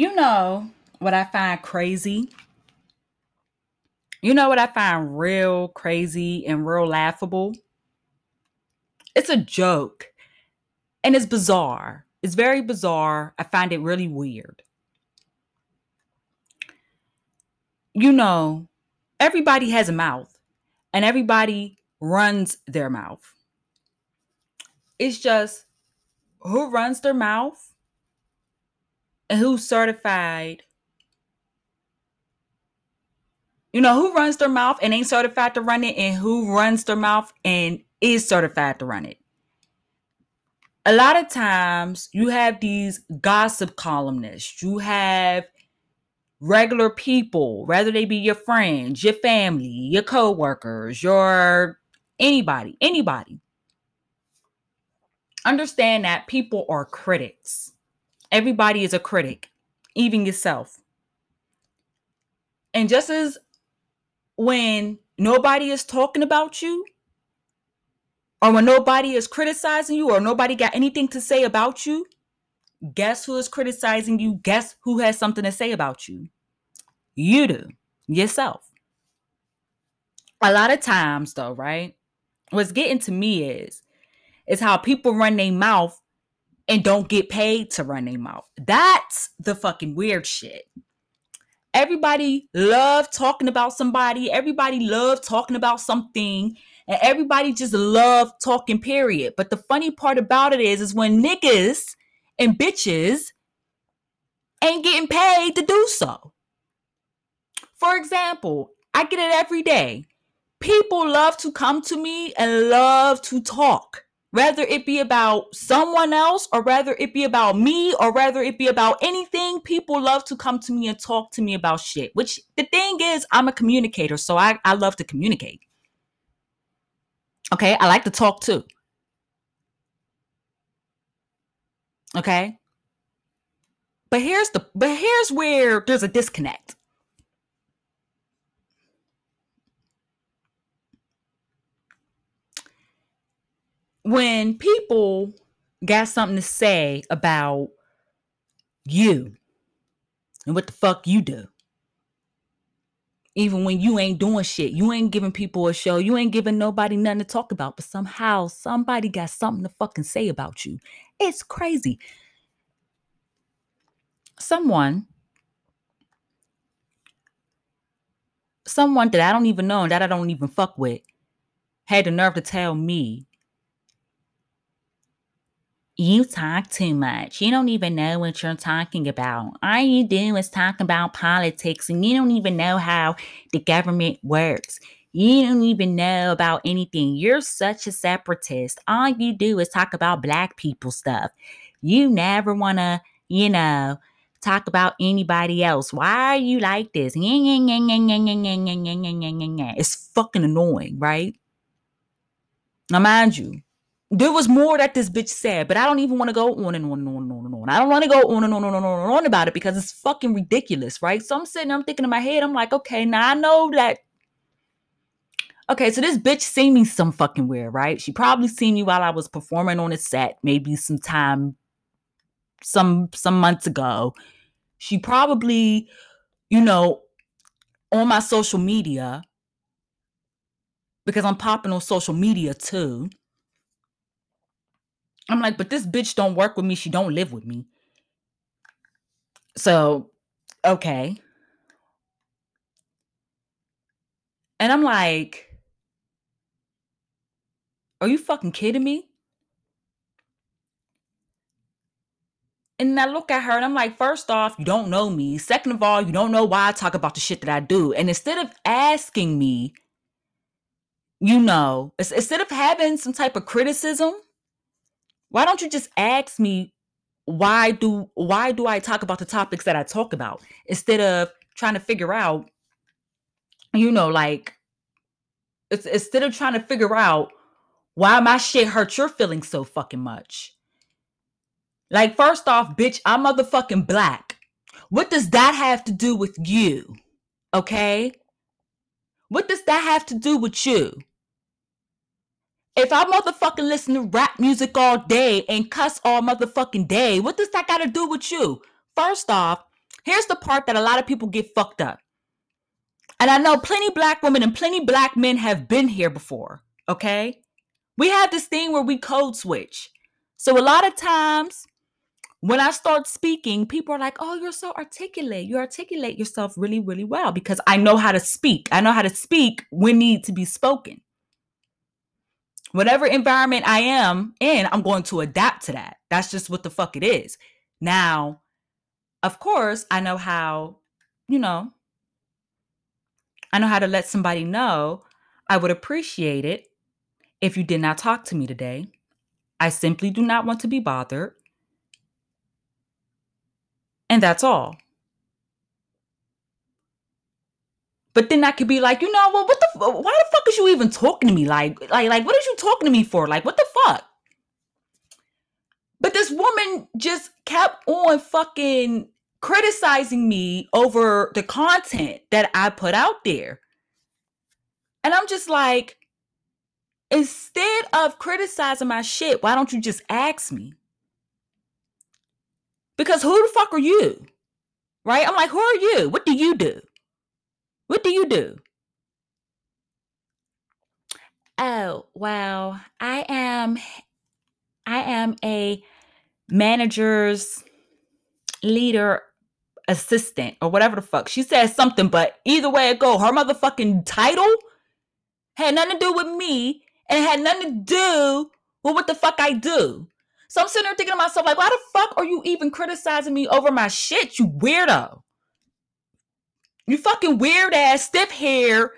You know what I find crazy? You know what I find real crazy and real laughable? It's a joke and it's bizarre. It's very bizarre. I find it really weird. You know, everybody has a mouth and everybody runs their mouth. It's just who runs their mouth who's certified. You know, who runs their mouth and ain't certified to run it, and who runs their mouth and is certified to run it. A lot of times you have these gossip columnists, you have regular people, whether they be your friends, your family, your co-workers, your anybody, anybody. Understand that people are critics. Everybody is a critic, even yourself. And just as when nobody is talking about you, or when nobody is criticizing you, or nobody got anything to say about you, guess who is criticizing you? Guess who has something to say about you? You do, yourself. A lot of times, though, right? What's getting to me is is how people run their mouth and don't get paid to run their mouth. That's the fucking weird shit. Everybody love talking about somebody. Everybody love talking about something. And everybody just love talking, period. But the funny part about it is, is when niggas and bitches ain't getting paid to do so. For example, I get it every day. People love to come to me and love to talk whether it be about someone else or whether it be about me or whether it be about anything people love to come to me and talk to me about shit which the thing is i'm a communicator so i, I love to communicate. Okay? I like to talk too. Okay? But here's the but here's where there's a disconnect when people got something to say about you and what the fuck you do, even when you ain't doing shit, you ain't giving people a show, you ain't giving nobody nothing to talk about, but somehow somebody got something to fucking say about you. It's crazy. Someone, someone that I don't even know and that I don't even fuck with, had the nerve to tell me you talk too much. You don't even know what you're talking about. All you do is talk about politics and you don't even know how the government works. You don't even know about anything. You're such a separatist. All you do is talk about black people stuff. You never want to, you know, talk about anybody else. Why are you like this? It's fucking annoying, right? Now, mind you, there was more that this bitch said, but I don't even want to go on and on and on and on and on. I don't want to go on and on and on and on on about it because it's fucking ridiculous, right? So I'm sitting, I'm thinking in my head, I'm like, okay, now I know that. Okay, so this bitch seen me some fucking weird, right? She probably seen me while I was performing on a set, maybe some time, some some months ago. She probably, you know, on my social media because I'm popping on social media too I'm like, but this bitch don't work with me. She don't live with me. So, okay. And I'm like, are you fucking kidding me? And I look at her and I'm like, first off, you don't know me. Second of all, you don't know why I talk about the shit that I do. And instead of asking me, you know, instead of having some type of criticism, why don't you just ask me why do why do I talk about the topics that I talk about instead of trying to figure out, you know, like instead of trying to figure out why my shit hurt your feelings so fucking much. Like, first off, bitch, I'm motherfucking black. What does that have to do with you? Okay? What does that have to do with you? If I motherfucking listen to rap music all day and cuss all motherfucking day, what does that got to do with you? First off, here's the part that a lot of people get fucked up. And I know plenty black women and plenty black men have been here before, okay? We have this thing where we code switch. So a lot of times when I start speaking, people are like, "Oh, you're so articulate. You articulate yourself really, really well because I know how to speak. I know how to speak when need to be spoken." Whatever environment I am in, I'm going to adapt to that. That's just what the fuck it is. Now, of course, I know how, you know, I know how to let somebody know I would appreciate it if you did not talk to me today. I simply do not want to be bothered. And that's all. But then I could be like, you know, well, what the, why the fuck is you even talking to me? Like, like, like, what is you talking to me for? Like, what the fuck? But this woman just kept on fucking criticizing me over the content that I put out there. And I'm just like, instead of criticizing my shit, why don't you just ask me? Because who the fuck are you? Right? I'm like, who are you? What do you do? What do you do? Oh, well, I am I am a manager's leader assistant or whatever the fuck. She said something, but either way it go, her motherfucking title had nothing to do with me and had nothing to do with what the fuck I do. So I'm sitting there thinking to myself, like, why the fuck are you even criticizing me over my shit, you weirdo? You fucking weird ass, stiff hair,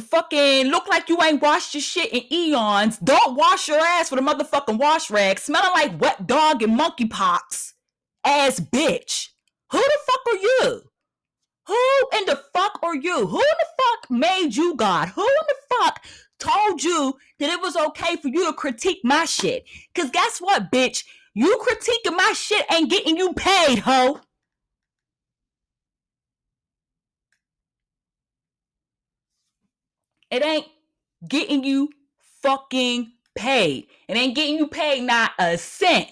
fucking look like you ain't washed your shit in eons. Don't wash your ass with a motherfucking wash rag, smelling like wet dog and monkeypox. Ass bitch. Who the fuck are you? Who in the fuck are you? Who in the fuck made you God? Who in the fuck told you that it was okay for you to critique my shit? Cause guess what, bitch? You critiquing my shit ain't getting you paid, ho. It ain't getting you fucking paid. It ain't getting you paid not a cent.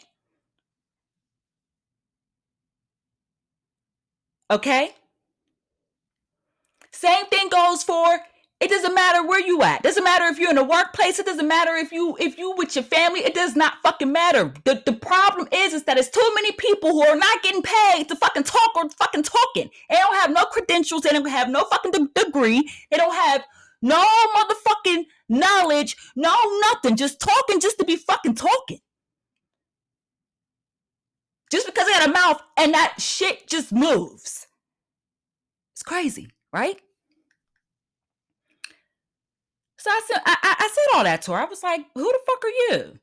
Okay? Same thing goes for it doesn't matter where you at. Doesn't matter if you're in a workplace. It doesn't matter if you if you with your family. It does not fucking matter. The the problem is is that it's too many people who are not getting paid to fucking talk or fucking talking. They don't have no credentials. They don't have no fucking de- degree. They don't have no motherfucking knowledge, no nothing. Just talking just to be fucking talking. Just because I got a mouth and that shit just moves. It's crazy, right? So I said, I, I said all that to her. I was like, who the fuck are you?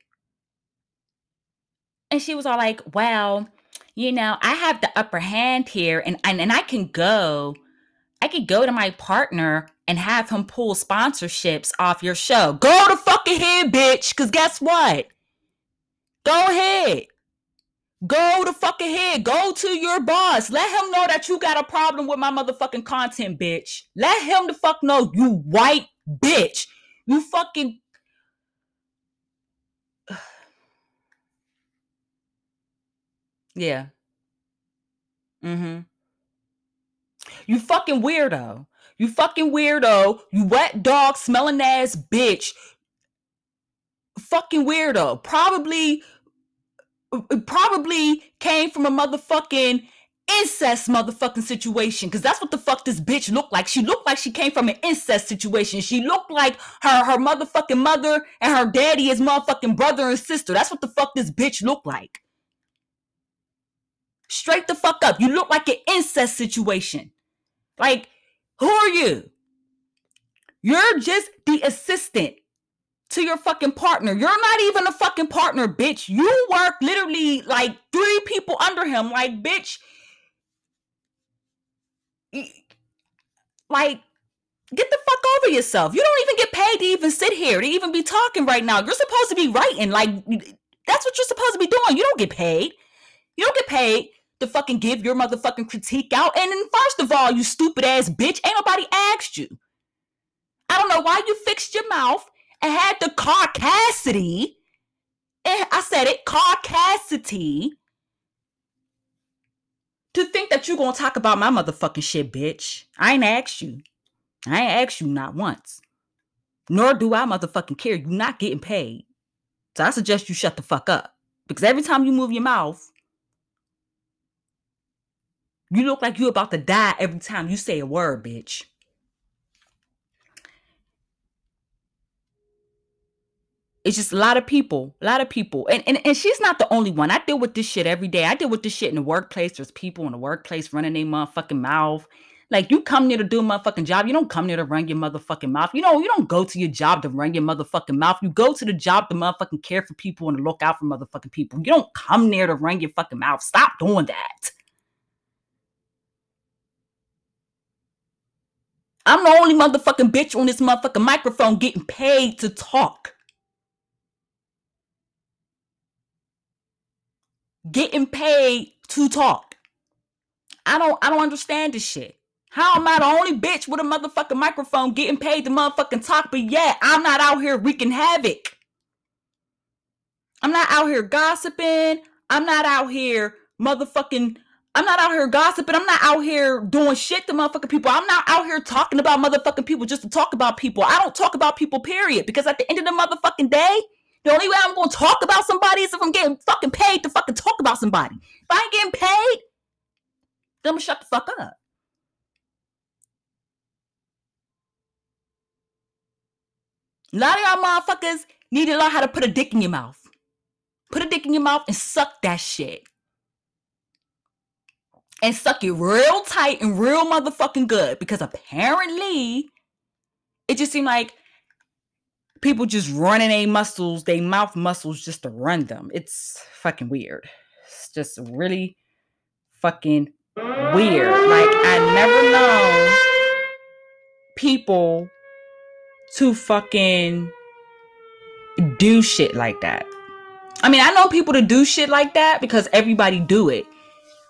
And she was all like, well, you know, I have the upper hand here and, and, and I can go I could go to my partner and have him pull sponsorships off your show. Go to fuck ahead, bitch. Cause guess what? Go ahead. Go to fuck ahead. Go to your boss. Let him know that you got a problem with my motherfucking content, bitch. Let him the fuck know, you white bitch. You fucking. yeah. Mm hmm. You fucking weirdo. You fucking weirdo. You wet dog smelling ass bitch. Fucking weirdo. Probably uh, probably came from a motherfucking incest motherfucking situation because that's what the fuck this bitch looked like. She looked like she came from an incest situation. She looked like her her motherfucking mother and her daddy is motherfucking brother and sister. That's what the fuck this bitch looked like. Straight the fuck up. You look like an incest situation. Like, who are you? You're just the assistant to your fucking partner. You're not even a fucking partner, bitch. You work literally like three people under him. Like, bitch. Like, get the fuck over yourself. You don't even get paid to even sit here, to even be talking right now. You're supposed to be writing. Like, that's what you're supposed to be doing. You don't get paid. You don't get paid to fucking give your motherfucking critique out. And then, first of all, you stupid ass bitch, ain't nobody asked you. I don't know why you fixed your mouth and had the carcassity. And I said it, carcassity. to think that you're gonna talk about my motherfucking shit, bitch. I ain't asked you. I ain't asked you not once. Nor do I motherfucking care. You not getting paid. So I suggest you shut the fuck up. Because every time you move your mouth, you look like you're about to die every time you say a word, bitch. It's just a lot of people, a lot of people. And, and and she's not the only one. I deal with this shit every day. I deal with this shit in the workplace. There's people in the workplace running their motherfucking mouth. Like you come there to do a motherfucking job. You don't come there to run your motherfucking mouth. You know, you don't go to your job to run your motherfucking mouth. You go to the job to motherfucking care for people and to look out for motherfucking people. You don't come there to run your fucking mouth. Stop doing that. I'm the only motherfucking bitch on this motherfucking microphone getting paid to talk. Getting paid to talk. I don't I don't understand this shit. How am I the only bitch with a motherfucking microphone getting paid to motherfucking talk, but yet I'm not out here wreaking havoc? I'm not out here gossiping. I'm not out here motherfucking I'm not out here gossiping. I'm not out here doing shit to motherfucking people. I'm not out here talking about motherfucking people just to talk about people. I don't talk about people, period. Because at the end of the motherfucking day, the only way I'm gonna talk about somebody is if I'm getting fucking paid to fucking talk about somebody. If I ain't getting paid, then I'm gonna shut the fuck up. A lot of y'all motherfuckers need to learn how to put a dick in your mouth. Put a dick in your mouth and suck that shit and suck it real tight and real motherfucking good because apparently it just seemed like people just running a muscles, they mouth muscles just to run them. It's fucking weird. It's just really fucking weird. Like I never known people to fucking do shit like that. I mean, I know people to do shit like that because everybody do it.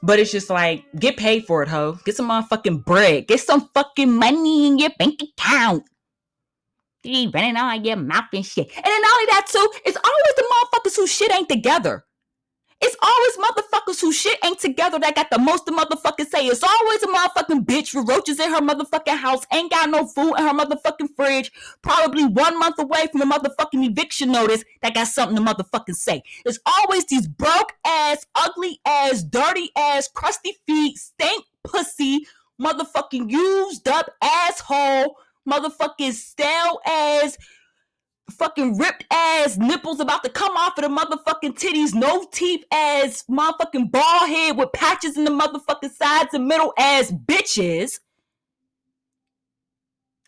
But it's just like, get paid for it, ho. Get some motherfucking bread. Get some fucking money in your bank account. You running on your mouth and shit. And then not only that, too, it's always the motherfuckers who shit ain't together. It's always motherfuckers who shit ain't together that got the most the motherfuckers say. It's always a motherfucking bitch with roaches in her motherfucking house, ain't got no food in her motherfucking fridge, probably one month away from a motherfucking eviction notice that got something to motherfucking say. It's always these broke ass, ugly ass, dirty ass, crusty feet, stink pussy, motherfucking used up asshole, motherfucking stale ass, fucking ripped ass nipples about to come off of the motherfucking titties, no teeth ass motherfucking bald head with patches in the motherfucking sides and middle ass bitches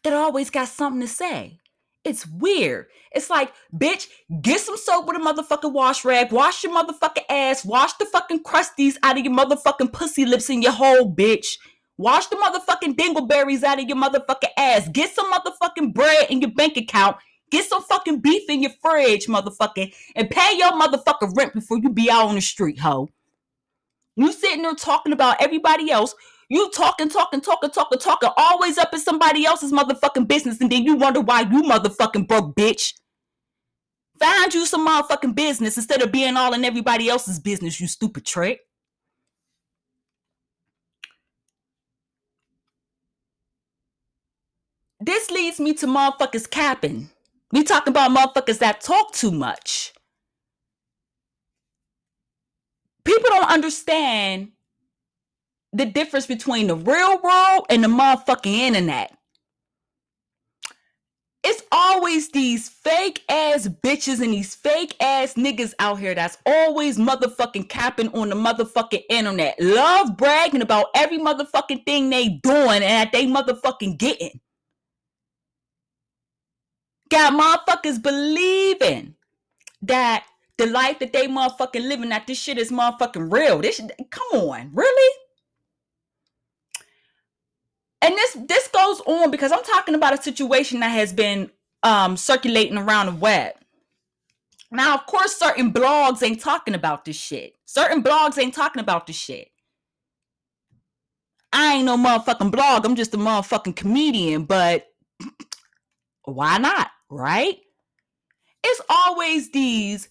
that always got something to say. It's weird. It's like, bitch, get some soap with a motherfucking wash rag, wash your motherfucking ass, wash the fucking crusties out of your motherfucking pussy lips in your hole, bitch. Wash the motherfucking dingleberries out of your motherfucking ass. Get some motherfucking bread in your bank account Get some fucking beef in your fridge, motherfucker, and pay your motherfucking rent before you be out on the street, hoe. You sitting there talking about everybody else. You talking, talking, talking, talking, talking, always up in somebody else's motherfucking business, and then you wonder why you motherfucking broke, bitch. Find you some motherfucking business instead of being all in everybody else's business, you stupid trick. This leads me to motherfuckers capping. We talking about motherfuckers that talk too much. People don't understand the difference between the real world and the motherfucking internet. It's always these fake ass bitches and these fake ass niggas out here that's always motherfucking capping on the motherfucking internet. Love bragging about every motherfucking thing they doing and that they motherfucking getting. Got motherfuckers believing that the life that they motherfucking living, that this shit is motherfucking real. This come on, really? And this this goes on because I'm talking about a situation that has been um circulating around the web. Now, of course, certain blogs ain't talking about this shit. Certain blogs ain't talking about this shit. I ain't no motherfucking blog. I'm just a motherfucking comedian, but why not? Right? It's always these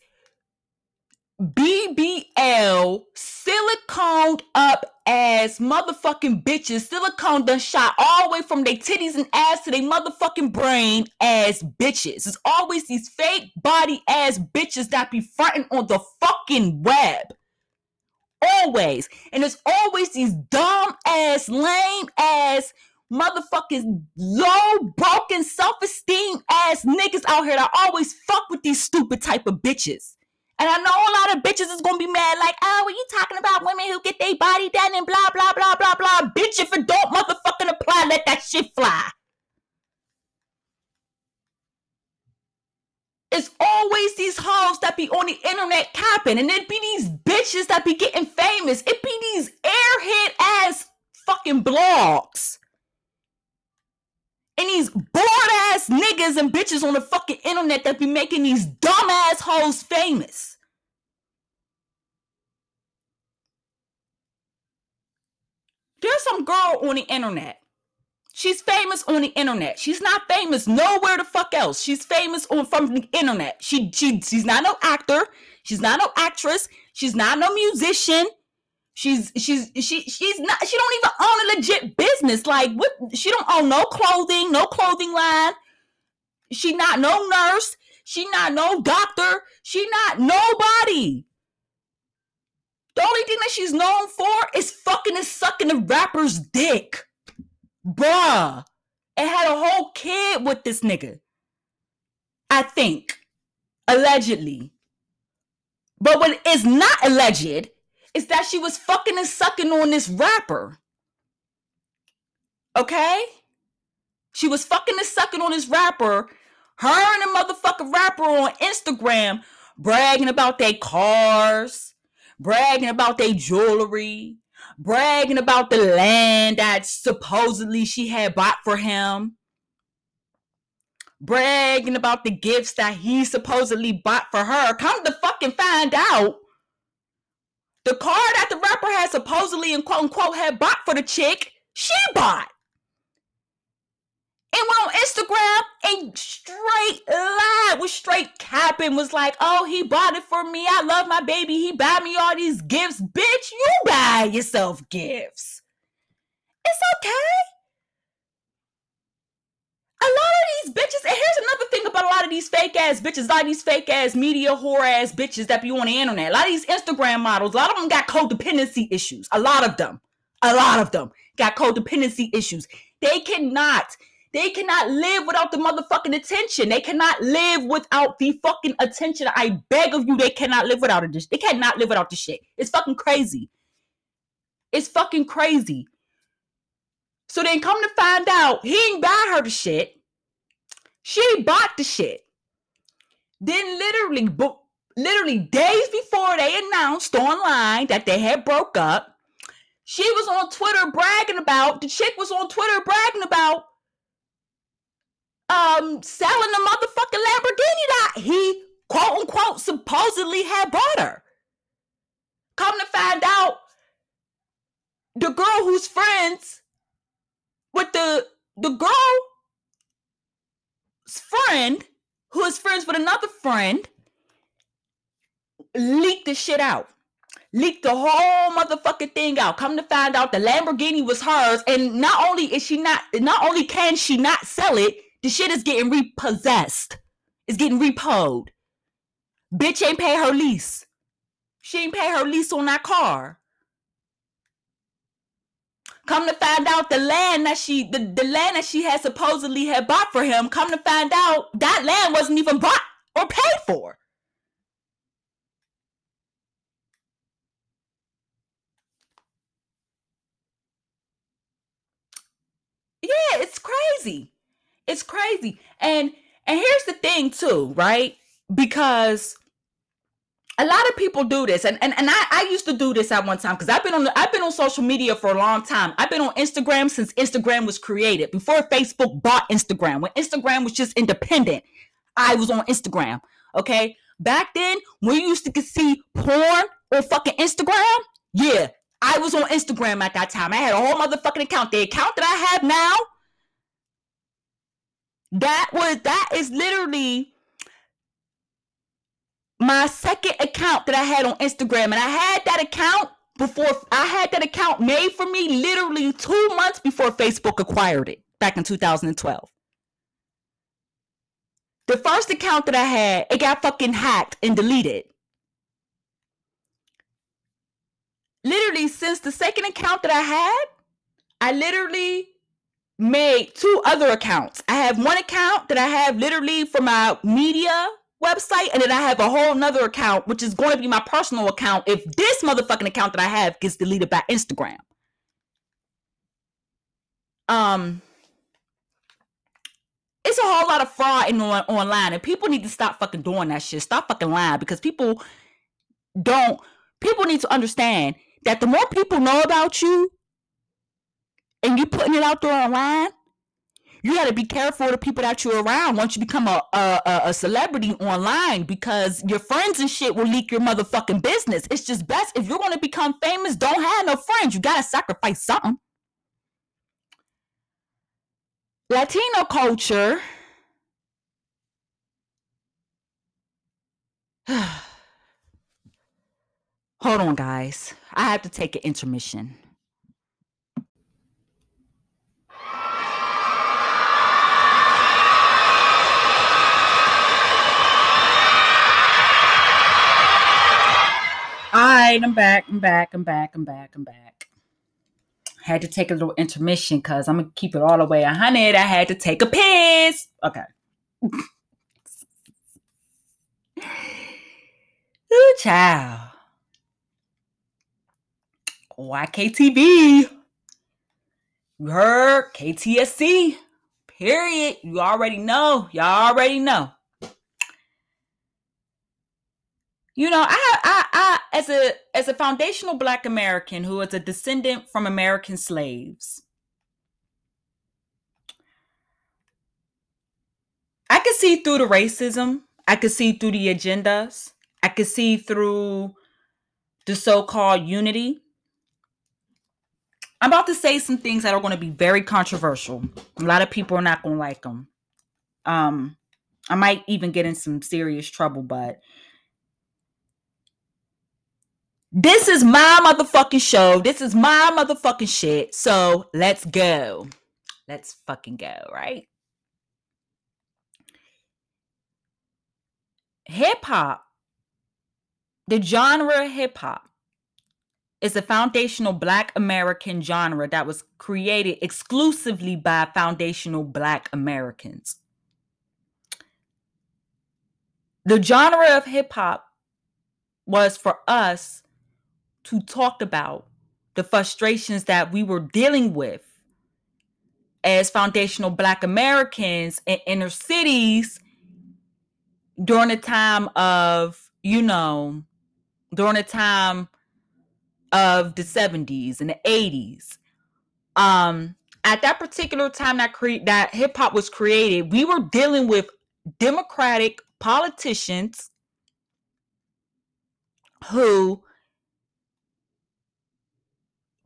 BBL siliconed up ass motherfucking bitches. Silicone done shot all the way from their titties and ass to their motherfucking brain as bitches. It's always these fake body ass bitches that be fronting on the fucking web. Always. And it's always these dumb ass, lame ass, motherfucking low, broken, self-esteem ass niggas out here that always fuck with these stupid type of bitches. And I know a lot of bitches is gonna be mad, like, oh, are you talking about women who get their body done and blah blah blah blah blah. Bitch, if it don't motherfucking apply, let that shit fly. It's always these hoes that be on the internet capping, and it be these bitches that be getting famous. It be these airhead ass fucking blogs. And these bored ass niggas and bitches on the fucking internet that be making these dumb ass hoes famous. There's some girl on the internet. She's famous on the internet. She's not famous nowhere the fuck else. She's famous on from the internet. She she she's not no actor. She's not no actress. She's not no musician. She's she's she she's not she don't even own a legit business. Like what she don't own no clothing, no clothing line. She not no nurse. She not no doctor. She not nobody. The only thing that she's known for is fucking and sucking the rapper's dick. Bruh. It had a whole kid with this nigga. I think. Allegedly. But what is not alleged is that she was fucking and sucking on this rapper. Okay? She was fucking and sucking on this rapper. Her and a motherfucking rapper on Instagram bragging about their cars, bragging about their jewelry, bragging about the land that supposedly she had bought for him, bragging about the gifts that he supposedly bought for her. Come to fucking find out the car that the rapper had supposedly and quote unquote had bought for the chick, she bought. And went on Instagram and straight lied, was straight capping, was like, oh, he bought it for me. I love my baby. He bought me all these gifts. Bitch, you buy yourself gifts. It's okay a lot of these bitches, and here's another thing about a lot of these fake ass bitches, a lot of these fake ass media whore ass bitches that be on the internet. A lot of these Instagram models, a lot of them got codependency issues. A lot of them, a lot of them got codependency issues. They cannot, they cannot live without the motherfucking attention. They cannot live without the fucking attention. I beg of you, they cannot live without it. They cannot live without the shit. It's fucking crazy. It's fucking crazy. So then come to find out he ain't buy her the shit. She bought the shit. Then literally, literally days before they announced online that they had broke up, she was on Twitter bragging about the chick was on Twitter bragging about um selling the motherfucking Lamborghini that he quote unquote supposedly had bought her. Come to find out, the girl whose friends with the the girl's friend who is friends with another friend leaked the shit out. Leaked the whole motherfucking thing out. Come to find out the Lamborghini was hers. And not only is she not, not only can she not sell it, the shit is getting repossessed. It's getting repoed. Bitch ain't pay her lease. She ain't pay her lease on that car. Come to find out the land that she the, the land that she had supposedly had bought for him, come to find out that land wasn't even bought or paid for. Yeah, it's crazy. It's crazy. And and here's the thing too, right? Because a lot of people do this and, and, and I, I used to do this at one time because I've been on I've been on social media for a long time. I've been on Instagram since Instagram was created, before Facebook bought Instagram, when Instagram was just independent. I was on Instagram. Okay. Back then, when you used to see porn on fucking Instagram, yeah, I was on Instagram at that time. I had a whole motherfucking account. The account that I have now, that was that is literally my second account that I had on Instagram, and I had that account before I had that account made for me literally two months before Facebook acquired it back in 2012. The first account that I had, it got fucking hacked and deleted. Literally, since the second account that I had, I literally made two other accounts. I have one account that I have literally for my media website, and then I have a whole nother account, which is going to be my personal account if this motherfucking account that I have gets deleted by Instagram. Um, it's a whole lot of fraud in on, online, and people need to stop fucking doing that shit. Stop fucking lying because people don't. People need to understand that the more people know about you, and you putting it out there online, you got to be careful of the people that you're around once you become a, a a celebrity online because your friends and shit will leak your motherfucking business. It's just best if you're going to become famous, don't have no friends. You got to sacrifice something. Latino culture. Hold on, guys. I have to take an intermission. All right, I'm back. I'm back. I'm back. I'm back. I'm back had to take a little intermission because I'm gonna keep it all the way a hundred. I had to take a piss. Okay. Ooh, child. YKTV. You heard KTSE. Period. You already know. Y'all already know. You know, I, I, I, as a, as a foundational Black American who is a descendant from American slaves, I could see through the racism. I could see through the agendas. I could see through the so-called unity. I'm about to say some things that are going to be very controversial. A lot of people are not going to like them. Um, I might even get in some serious trouble, but this is my motherfucking show. This is my motherfucking shit. So let's go. Let's fucking go, right? Hip hop, the genre hip hop, is a foundational Black American genre that was created exclusively by foundational Black Americans. The genre of hip hop was for us to talk about the frustrations that we were dealing with as foundational Black Americans in inner cities during the time of, you know, during the time of the 70s and the 80s. Um, at that particular time that cre- that hip hop was created, we were dealing with democratic politicians who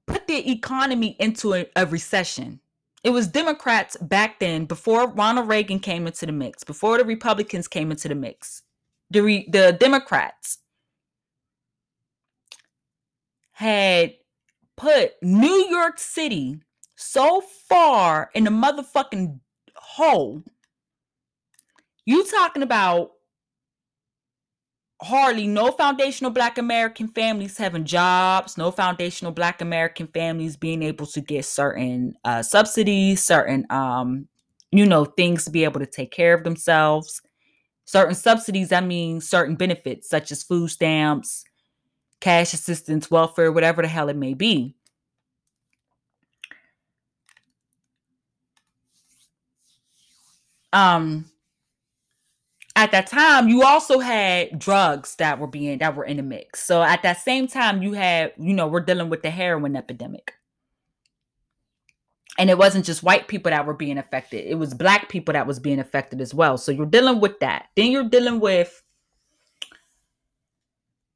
put the economy into a, a recession. It was Democrats back then, before Ronald Reagan came into the mix, before the Republicans came into the mix. The, re, the Democrats had put New York City so far in the motherfucking hole. You talking about hardly no foundational black american families having jobs no foundational black american families being able to get certain uh, subsidies certain um, you know things to be able to take care of themselves. Certain subsidies i mean certain benefits such as food stamps cash assistance welfare whatever the hell it may be. Um at that time you also had drugs that were being that were in the mix. So at that same time you had you know we're dealing with the heroin epidemic. And it wasn't just white people that were being affected. It was black people that was being affected as well. So you're dealing with that. Then you're dealing with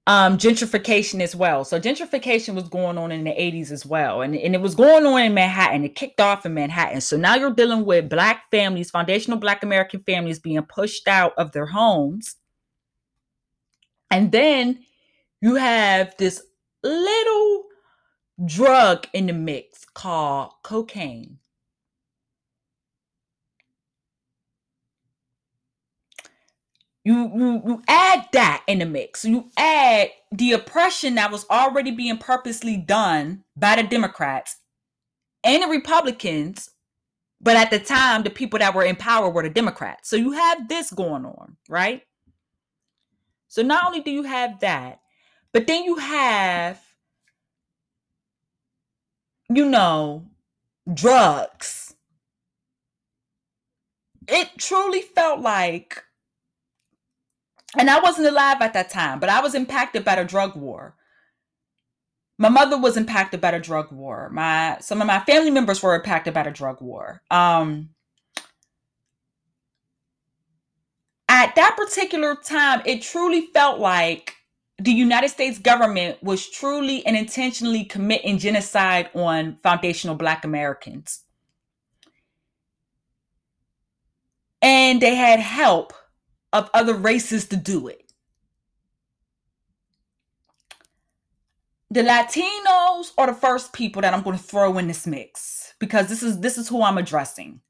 um, gentrification as well. So gentrification was going on in the 80s as well. And, and it was going on in Manhattan. It kicked off in Manhattan. So now you're dealing with black families, foundational black American families being pushed out of their homes And then you have this little drug in the mix called cocaine. You, you you add that in the mix. You add the oppression that was already being purposely done by the Democrats and the Republicans, but at the time the people that were in power were the Democrats. So you have this going on, right? So not only do you have that, but then you have you know, drugs. It truly felt like, and I wasn't alive at that time, but I was impacted by the drug war. My mother was impacted by the drug war. My some of my family members were impacted by the drug war. Um, at that particular time, it truly felt like the United States government was truly and intentionally committing genocide on foundational Black Americans. And they had help of other races to do it. The Latinos are the first people that I'm going to throw in this mix because this is this is who I'm addressing.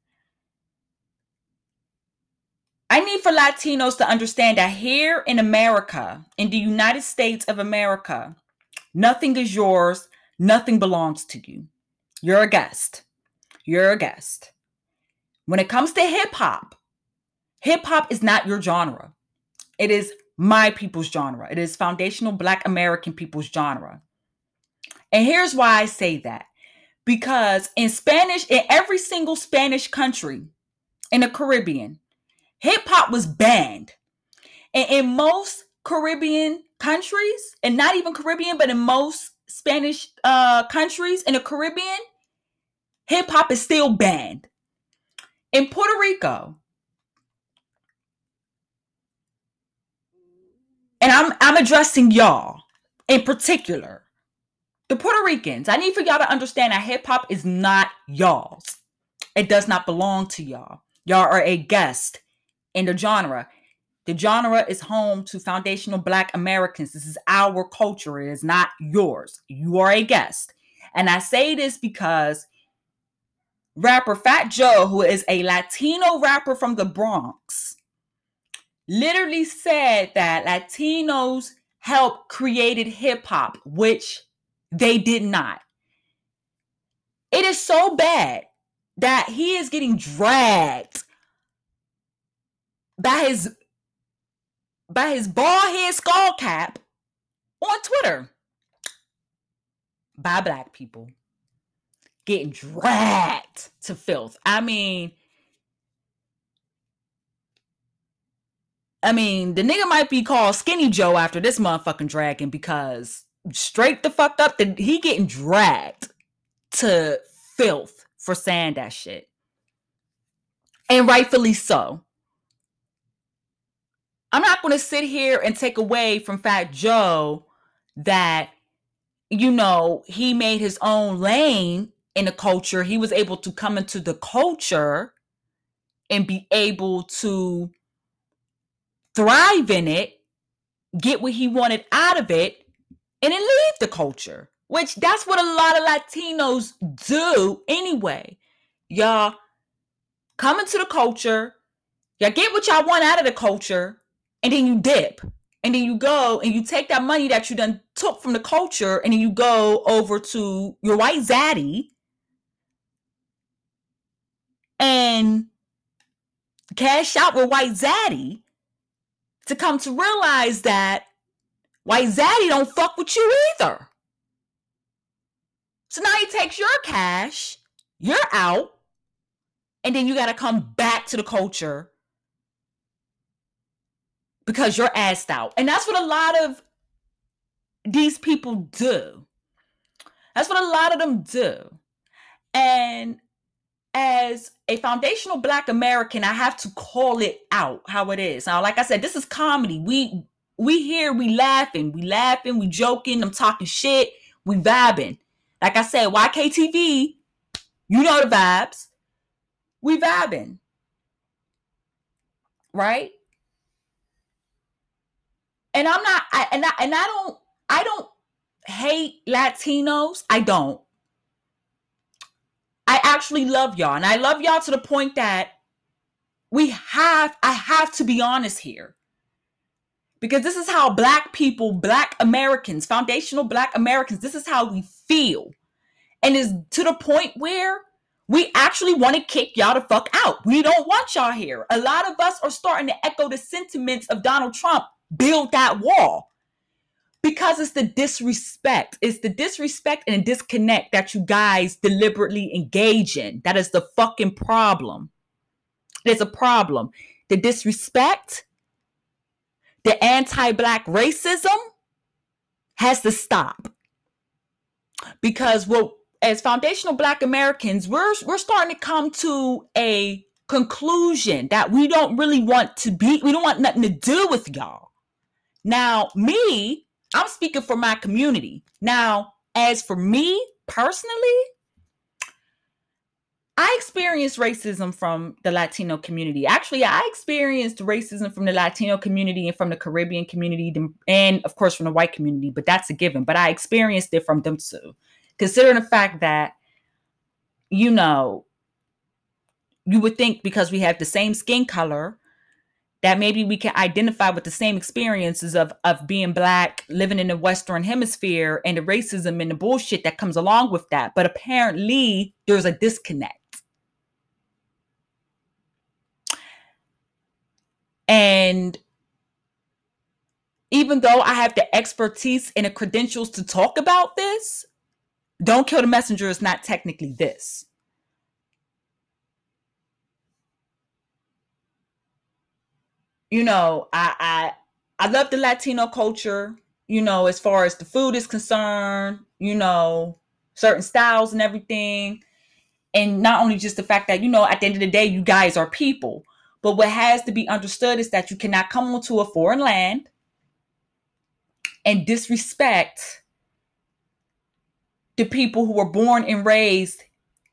I need for Latinos to understand that here in America, in the United States of America, nothing is yours, nothing belongs to you. You're a guest. You're a guest. When it comes to hip hop, hip hop is not your genre. It is my people's genre. It is foundational Black American people's genre. And here's why I say that because in Spanish, in every single Spanish country in the Caribbean, hip hop was banned. And in most Caribbean countries, and not even Caribbean, but in most Spanish uh, countries in the Caribbean, hip hop is still banned. In Puerto Rico, and I'm I'm addressing y'all in particular, the Puerto Ricans. I need for y'all to understand that hip hop is not y'all's. It does not belong to y'all. Y'all are a guest in the genre. The genre is home to foundational Black Americans. This is our culture. It is not yours. You are a guest. And I say this because rapper Fat Joe, who is a Latino rapper from the Bronx, literally said that Latinos helped created hip hop, which they did not. It is so bad that he is getting dragged by his by his bald head skull cap on Twitter by black people getting dragged to filth. I mean, I mean, the nigga might be called Skinny Joe after this motherfucking dragon because straight the fuck up, that he getting dragged to filth for saying that shit. And rightfully so. I'm not going to sit here and take away from Fat Joe that, you know, he made his own lane in the culture. He was able to come into the culture and be able to thrive in it, get what he wanted out of it, and then leave the culture, which that's what a lot of Latinos do anyway. Y'all come into the culture, y'all get what y'all want out of the culture, and then you dip and then you go and you take that money that you done took from the culture and then you go over to your white zaddy and cash out with white zaddy to come to realize that white zaddy don't fuck with you either so now he takes your cash you're out and then you got to come back to the culture because you're asked out. And that's what a lot of these people do. That's what a lot of them do. And as a foundational black American, I have to call it out how it is. Now, like I said, this is comedy. We we here, we laughing, we laughing, we joking, I'm talking shit, we vibing. Like I said, YKTV, you know the vibes. We vibing. Right? and I'm not I, and I and I don't I don't hate Latinos. I don't. I actually love y'all and I love y'all to the point that we have I have to be honest here. Because this is how black people, black Americans, foundational black Americans, this is how we feel. And is to the point where we actually want to kick y'all the fuck out. We don't want y'all here. A lot of us are starting to echo the sentiments of Donald Trump build that wall because it's the disrespect. It's the disrespect and disconnect that you guys deliberately engage in. That is the fucking problem. There's a problem. The disrespect, the anti black racism has to stop. Because what as foundational black Americans, we're we're starting to come to a conclusion that we don't really want to be, we don't want nothing to do with y'all. Now, me, I'm speaking for my community. Now, as for me personally, I experienced racism from the Latino community. Actually, I experienced racism from the Latino community and from the Caribbean community, and of course from the white community, but that's a given. But I experienced it from them too considering the fact that, you know, you would think because we have the same skin color that maybe we can identify with the same experiences of of being black living in the western hemisphere and the racism and the bullshit that comes along with that but apparently there's a disconnect and even though i have the expertise and the credentials to talk about this don't kill the messenger is not technically this. You know, I I I love the Latino culture, you know, as far as the food is concerned, you know, certain styles and everything. And not only just the fact that, you know, at the end of the day, you guys are people. But what has to be understood is that you cannot come onto a foreign land and disrespect the people who were born and raised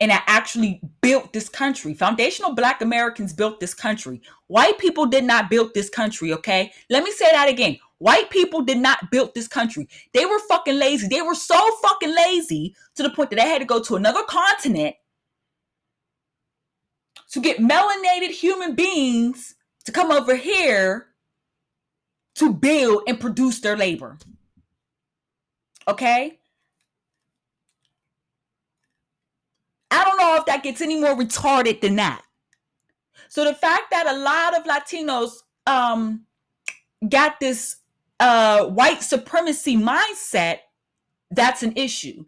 and that actually built this country. Foundational black Americans built this country. White people did not build this country, okay? Let me say that again. White people did not build this country. They were fucking lazy. They were so fucking lazy to the point that they had to go to another continent to get melanated human beings to come over here to build and produce their labor. Okay? I don't know if that gets any more retarded than that. So the fact that a lot of Latinos um got this uh white supremacy mindset, that's an issue.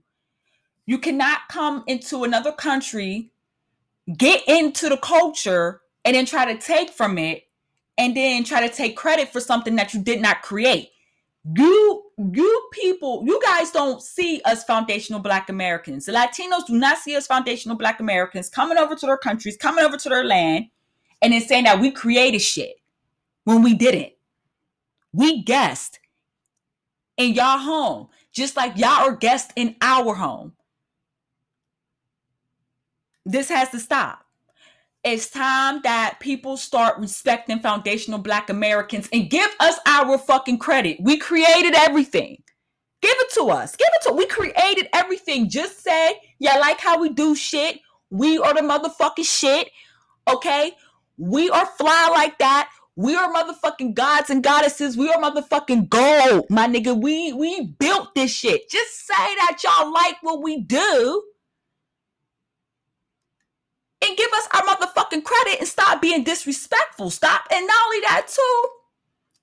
You cannot come into another country, get into the culture, and then try to take from it, and then try to take credit for something that you did not create you you people you guys don't see us foundational black americans. The latinos do not see us foundational black americans coming over to their countries coming over to their land and then saying that we created shit when we didn't. We guessed in y'all home just like y'all are guests in our home. This has to stop it's time that people start respecting foundational black Americans and give us our fucking credit. We created everything. Give it to us. Give it to we created everything. Just say, yeah, like how we do shit. We are the motherfucking shit. Okay? We are fly like that. We are motherfucking gods and goddesses. We are motherfucking gold, my nigga. We we built this shit. Just say that y'all like what we do and give us our motherfucking credit and stop being disrespectful. Stop. And not only that, too,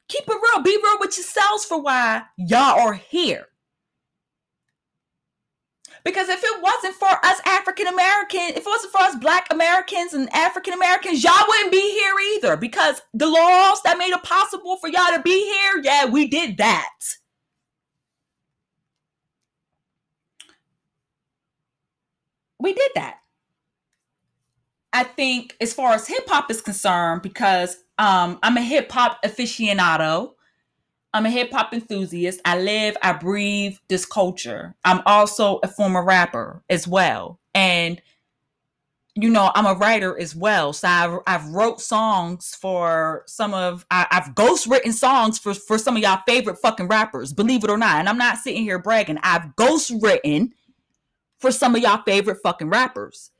keep it real. Be real with yourselves for why y'all are here. Because if it wasn't for us African Americans, if it wasn't for us Black Americans and African Americans, y'all wouldn't be here either. Because the laws that made it possible for y'all to be here, yeah, we did that. We did that. I think as far as hip hop is concerned, because um, I'm a hip hop aficionado, I'm a hip hop enthusiast. I live, I breathe this culture. I'm also a former rapper as well. And you know, I'm a writer as well. So I've, I've wrote songs for some of, I, I've ghost written songs for, for some of y'all favorite fucking rappers, believe it or not. And I'm not sitting here bragging. I've ghost written for some of y'all favorite fucking rappers.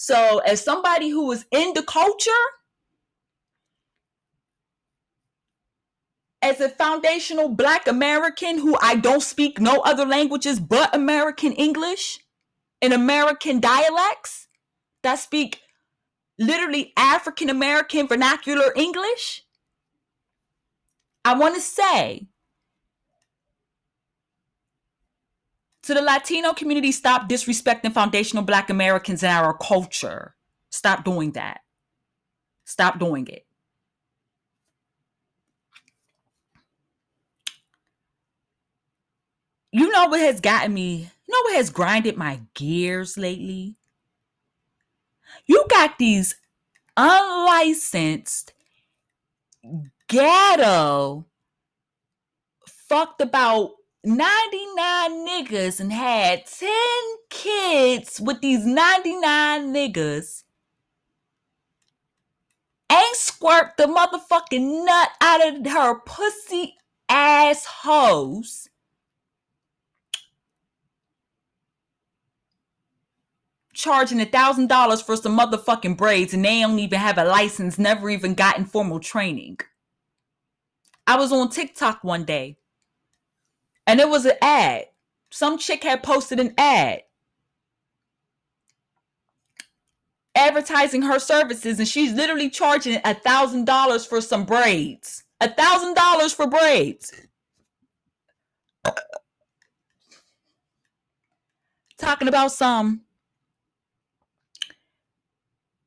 So as somebody who is in the culture, as a foundational black American who I don't speak no other languages but American English and American dialects, that speak literally African American vernacular English, I want to say to the Latino community stop disrespecting foundational Black Americans and our culture. Stop doing that. Stop doing it. You know what has gotten me, you know what has grinded my gears lately? You got these unlicensed, ghetto, fucked about 99 niggas and had 10 kids with these 99 niggas. Ain't squirt the motherfucking nut out of her pussy ass hoes charging a thousand dollars for some motherfucking braids and they don't even have a license, never even gotten formal training. I was on TikTok one day and it was an ad. Some chick had posted an ad advertising her services and she's literally charging a thousand dollars for some braids. A thousand dollars for braids. Talking about some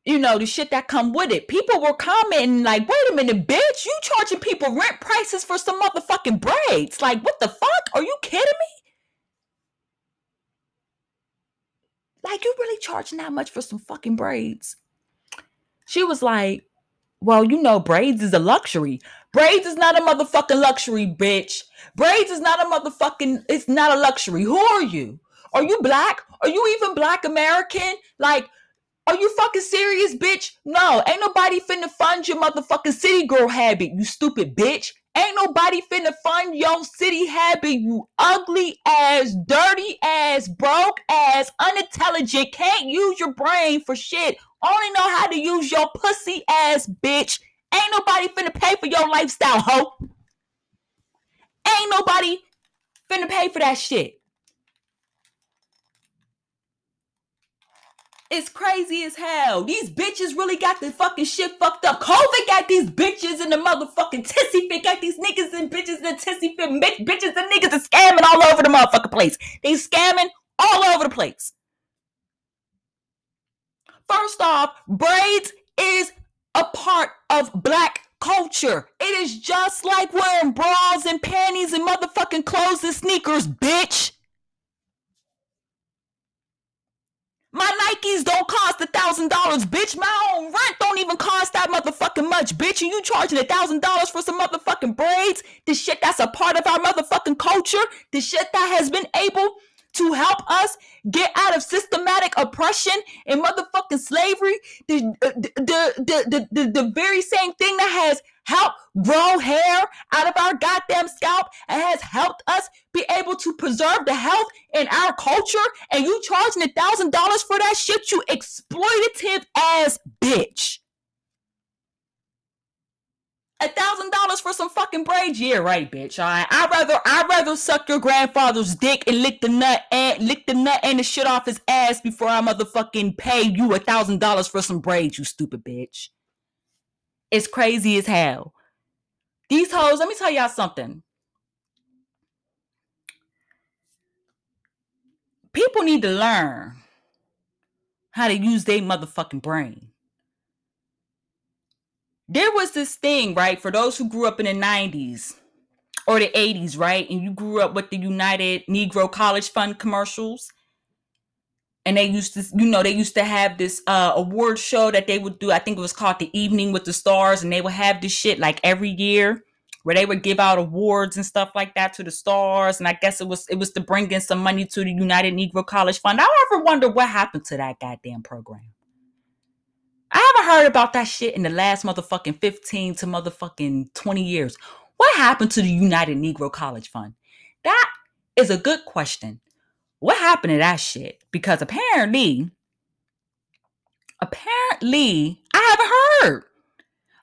you know, the shit that come with it. People were commenting like, wait a minute, bitch, you charging people rent prices for some motherfucking braids. Like, what the fuck? Are you kidding me? Like, you really charging that much for some fucking braids? She was like, well, you know, braids is a luxury. Braids is not a motherfucking luxury, bitch. Braids is not a motherfucking, it's not a luxury. Who are you? Are you black? Are you even black American? Like, are you fucking serious, bitch? No, ain't nobody finna fund your motherfucking city girl habit, you stupid bitch. Ain't nobody finna fund your city habit, you ugly ass, dirty ass, broke ass, unintelligent, can't use your brain for shit. Only know how to use your pussy ass bitch. Ain't nobody finna pay for your lifestyle, hoe. Ain't nobody finna pay for that shit. It's crazy as hell. These bitches really got the fucking shit fucked up. COVID got these bitches in the motherfucking tissy fit. Got these niggas and bitches in the tissy fit. Bitches and niggas are scamming all over the motherfucking place. They scamming all over the place. First off, braids is a part of black culture. It is just like wearing bras and panties and motherfucking clothes and sneakers, bitch. My Nikes don't cost a thousand dollars, bitch. My own rent don't even cost that motherfucking much, bitch. And you charging a thousand dollars for some motherfucking braids? The shit that's a part of our motherfucking culture. The shit that has been able to help us get out of systematic oppression and motherfucking slavery. The the the the, the, the very same thing that has helped grow hair out of our goddamn scalp and has helped us be able to preserve the health in our culture. And you charging a thousand dollars for that shit, you exploitative ass bitch. A thousand dollars for some fucking braids? Yeah, right, bitch. All right. I'd rather I'd rather suck your grandfather's dick and lick the nut and lick the nut and the shit off his ass before I motherfucking pay you a thousand dollars for some braids, you stupid bitch. It's crazy as hell. These hoes, let me tell y'all something. People need to learn how to use their motherfucking brain there was this thing, right? For those who grew up in the 90s or the 80s, right? And you grew up with the United Negro College Fund commercials. And they used to, you know, they used to have this uh award show that they would do. I think it was called The Evening with the Stars. And they would have this shit like every year where they would give out awards and stuff like that to the stars. And I guess it was it was to bring in some money to the United Negro College Fund. I ever wonder what happened to that goddamn program. Heard about that shit in the last motherfucking 15 to motherfucking 20 years. What happened to the United Negro College Fund? That is a good question. What happened to that shit? Because apparently, apparently, I haven't heard.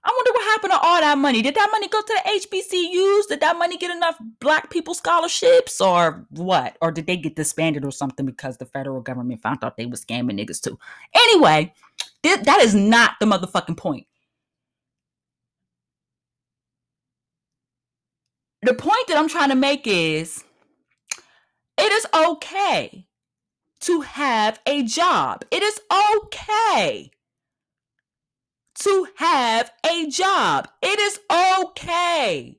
I wonder what happened to all that money. Did that money go to the HBCUs? Did that money get enough black people scholarships or what? Or did they get disbanded or something because the federal government found out they was scamming niggas too? Anyway, th- that is not the motherfucking point. The point that I'm trying to make is it is okay to have a job. It is okay to have a job. It is okay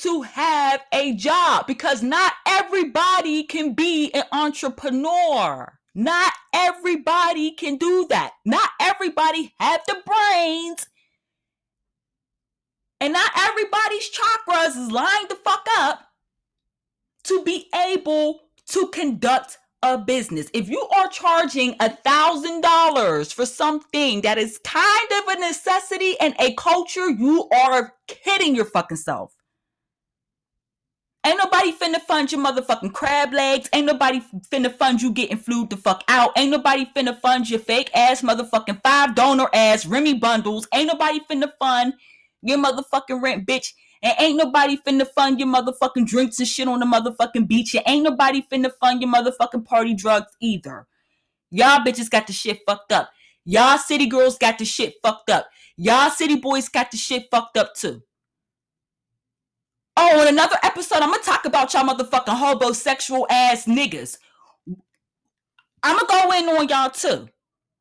to have a job because not everybody can be an entrepreneur. Not everybody can do that. Not everybody have the brains. And not everybody's chakras is lined the fuck up to be able to conduct a business. If you are charging a thousand dollars for something that is kind of a necessity and a culture, you are kidding your fucking self. Ain't nobody finna fund your motherfucking crab legs. Ain't nobody finna fund you getting flued the fuck out. Ain't nobody finna fund your fake ass motherfucking five donor ass Remy bundles. Ain't nobody finna fund your motherfucking rent, bitch. And ain't nobody finna fund your motherfucking drinks and shit on the motherfucking beach. And ain't nobody finna fund your motherfucking party drugs either. Y'all bitches got the shit fucked up. Y'all city girls got the shit fucked up. Y'all city boys got the shit fucked up too. Oh, in another episode, I'm gonna talk about y'all motherfucking homosexual ass niggas. I'm gonna go in on y'all too.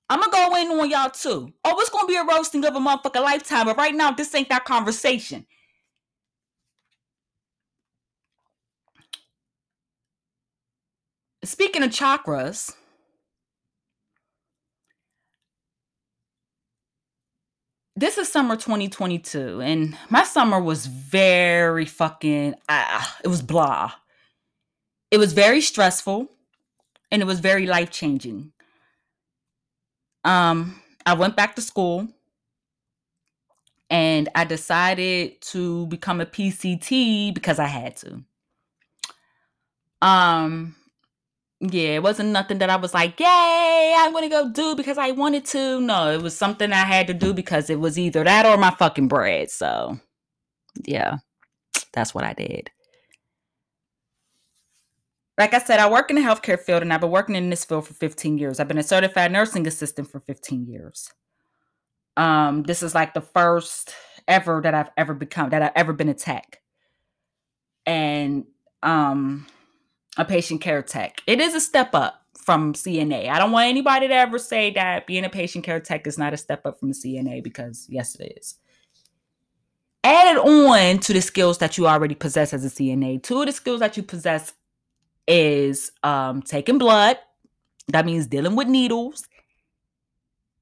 I'm gonna go in on y'all too. Oh, it's gonna be a roasting of a motherfucking lifetime, but right now, this ain't that conversation. Speaking of chakras, this is summer 2022, and my summer was very fucking, ah, it was blah. It was very stressful and it was very life changing. Um, I went back to school and I decided to become a PCT because I had to. Um, yeah, it wasn't nothing that I was like, yay, I'm gonna go do because I wanted to. No, it was something I had to do because it was either that or my fucking bread. So, yeah, that's what I did. Like I said, I work in the healthcare field and I've been working in this field for 15 years. I've been a certified nursing assistant for 15 years. Um, this is like the first ever that I've ever become, that I've ever been a tech. And um a patient care tech. It is a step up from CNA. I don't want anybody to ever say that being a patient care tech is not a step up from a CNA because yes, it is. Added on to the skills that you already possess as a CNA, two of the skills that you possess is um, taking blood. That means dealing with needles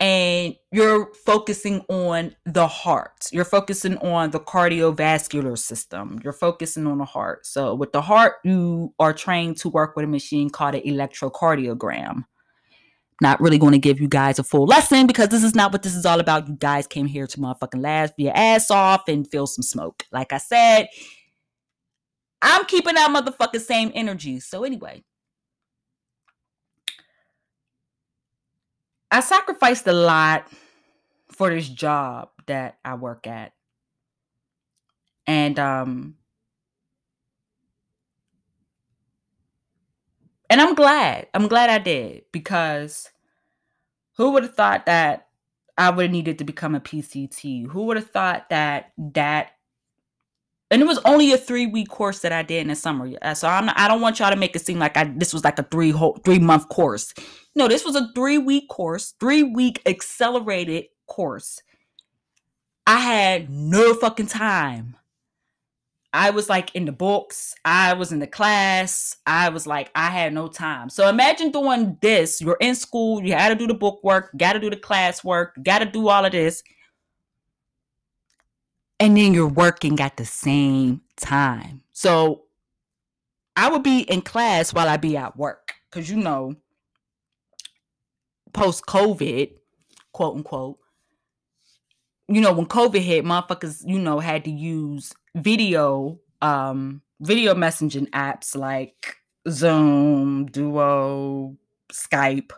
and you're focusing on the heart. You're focusing on the cardiovascular system. You're focusing on the heart. So, with the heart, you are trained to work with a machine called an electrocardiogram. Not really going to give you guys a full lesson because this is not what this is all about. You guys came here to motherfucking laugh your ass off and feel some smoke. Like I said, I'm keeping that motherfucking same energy. So, anyway, I sacrificed a lot for this job that I work at. And um and I'm glad. I'm glad I did because who would have thought that I would have needed to become a PCT? Who would have thought that that and it was only a three week course that I did in the summer. So I'm I don't want y'all to make it seem like I this was like a three whole three month course. No, this was a three week course, three week accelerated course. I had no fucking time. I was like in the books, I was in the class, I was like, I had no time. So imagine doing this. You're in school, you had to do the book work, got to do the class work, got to do all of this and then you're working at the same time. So I would be in class while I be at work because you know, post COVID, quote unquote, you know, when COVID hit, motherfuckers, you know, had to use video, um, video messaging apps like Zoom, Duo, Skype.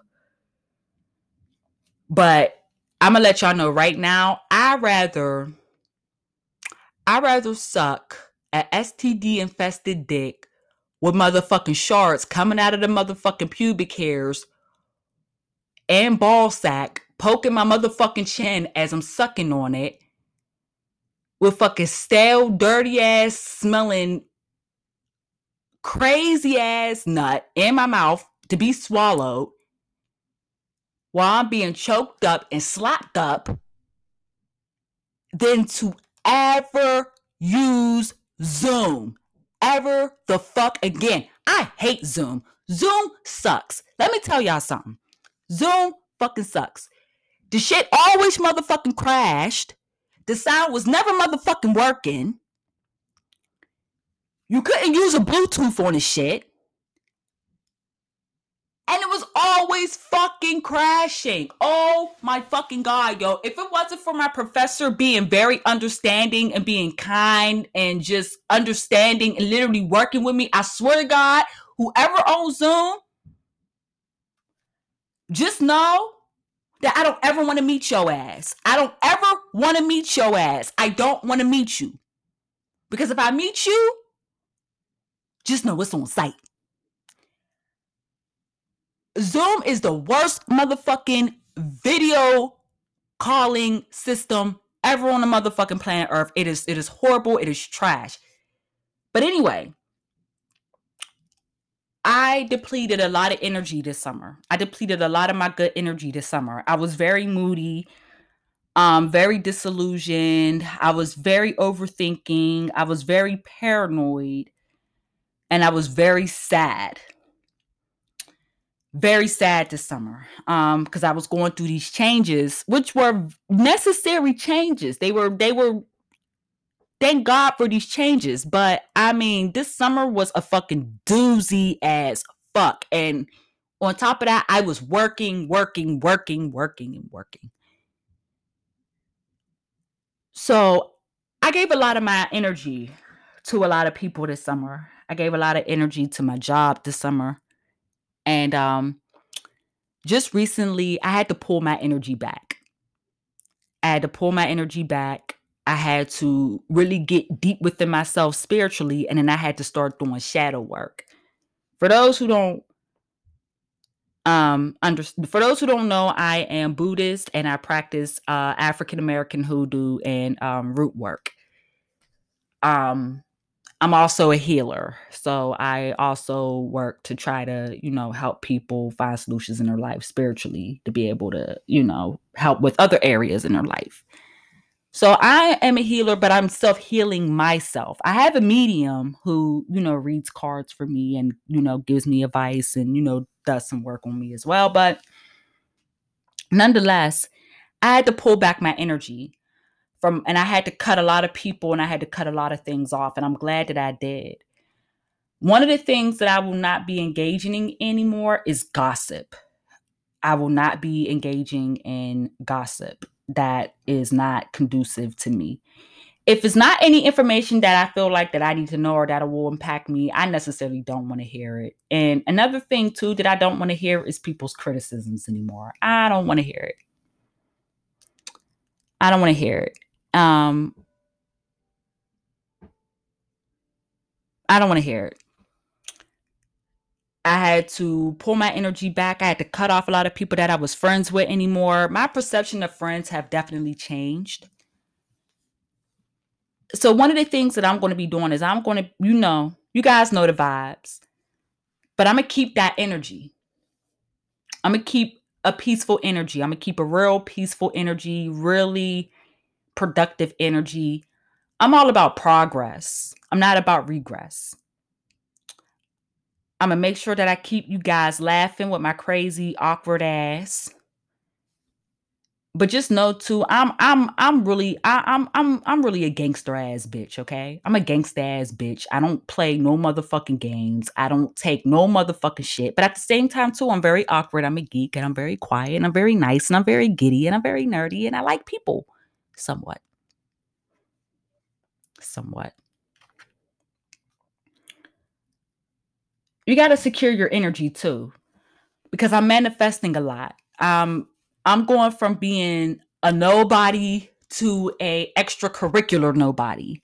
But I'm gonna let y'all know right now, I rather I rather suck at STD infested dick with motherfucking shards coming out of the motherfucking pubic hairs and ball sack poking my motherfucking chin as I'm sucking on it with fucking stale, dirty ass smelling crazy ass nut in my mouth to be swallowed while I'm being choked up and slapped up than to ever use Zoom. Ever the fuck again. I hate Zoom. Zoom sucks. Let me tell y'all something. Zoom fucking sucks. The shit always motherfucking crashed. The sound was never motherfucking working. You couldn't use a Bluetooth on the shit. And it was always fucking crashing. Oh my fucking God, yo. If it wasn't for my professor being very understanding and being kind and just understanding and literally working with me, I swear to God, whoever owns Zoom, just know that I don't ever want to meet your ass. I don't ever want to meet your ass. I don't want to meet you. Because if I meet you, just know it's on sight. Zoom is the worst motherfucking video calling system ever on the motherfucking planet Earth. It is it is horrible. It is trash. But anyway, I depleted a lot of energy this summer. I depleted a lot of my good energy this summer. I was very moody, um, very disillusioned. I was very overthinking. I was very paranoid. And I was very sad very sad this summer um because i was going through these changes which were necessary changes. They were they were thank god for these changes but i mean this summer was a fucking doozy as fuck and on top of that i was working working working working and working. So i gave a lot of my energy to a lot of people this summer. I gave a lot of energy to my job this summer and um, just recently, I had to pull my energy back. I had to pull my energy back. I had to really get deep within myself spiritually, and then I had to start doing shadow work. For those who don't um under for those who don't know, I am Buddhist and I practice uh African American hoodoo and um root work. Um I'm also a healer. So I also work to try to, you know, help people find solutions in their life spiritually to be able to, you know, help with other areas in their life. So I am a healer, but I'm self healing myself. I have a medium who, you know, reads cards for me and, you know, gives me advice and, you know, does some work on me as well. But nonetheless, I had to pull back my energy from and I had to cut a lot of people and I had to cut a lot of things off and I'm glad that I did. One of the things that I will not be engaging in anymore is gossip. I will not be engaging in gossip that is not conducive to me. If it's not any information that I feel like that I need to know or that will impact me, I necessarily don't want to hear it. And another thing too that I don't want to hear is people's criticisms anymore. I don't want to hear it. I don't want to hear it. Um, I don't want to hear it. I had to pull my energy back. I had to cut off a lot of people that I was friends with anymore. My perception of friends have definitely changed. So one of the things that I'm going to be doing is I'm going to, you know, you guys know the vibes. But I'm going to keep that energy. I'm going to keep a peaceful energy. I'm going to keep a real peaceful energy, really productive energy. I'm all about progress. I'm not about regress. I'm gonna make sure that I keep you guys laughing with my crazy, awkward ass. But just know too, I'm I'm I'm really I, I'm I'm I'm really a gangster ass bitch, okay? I'm a gangster ass bitch. I don't play no motherfucking games. I don't take no motherfucking shit. But at the same time, too, I'm very awkward. I'm a geek and I'm very quiet and I'm very nice and I'm very giddy and I'm very nerdy and I like people. Somewhat. Somewhat. You got to secure your energy too because I'm manifesting a lot. Um I'm going from being a nobody to a extracurricular nobody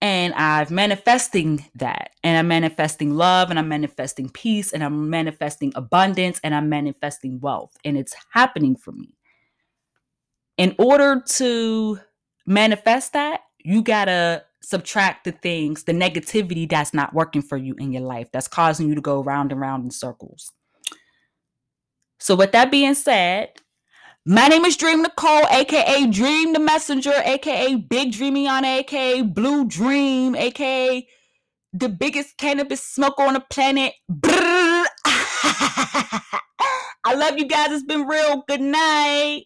and i'm manifesting that and i'm manifesting love and i'm manifesting peace and i'm manifesting abundance and i'm manifesting wealth and it's happening for me in order to manifest that you gotta subtract the things the negativity that's not working for you in your life that's causing you to go round and round in circles so with that being said my name is Dream Nicole, aka Dream the Messenger, aka Big Dreamiana, aka Blue Dream, aka the biggest cannabis smoker on the planet. I love you guys. It's been real. Good night.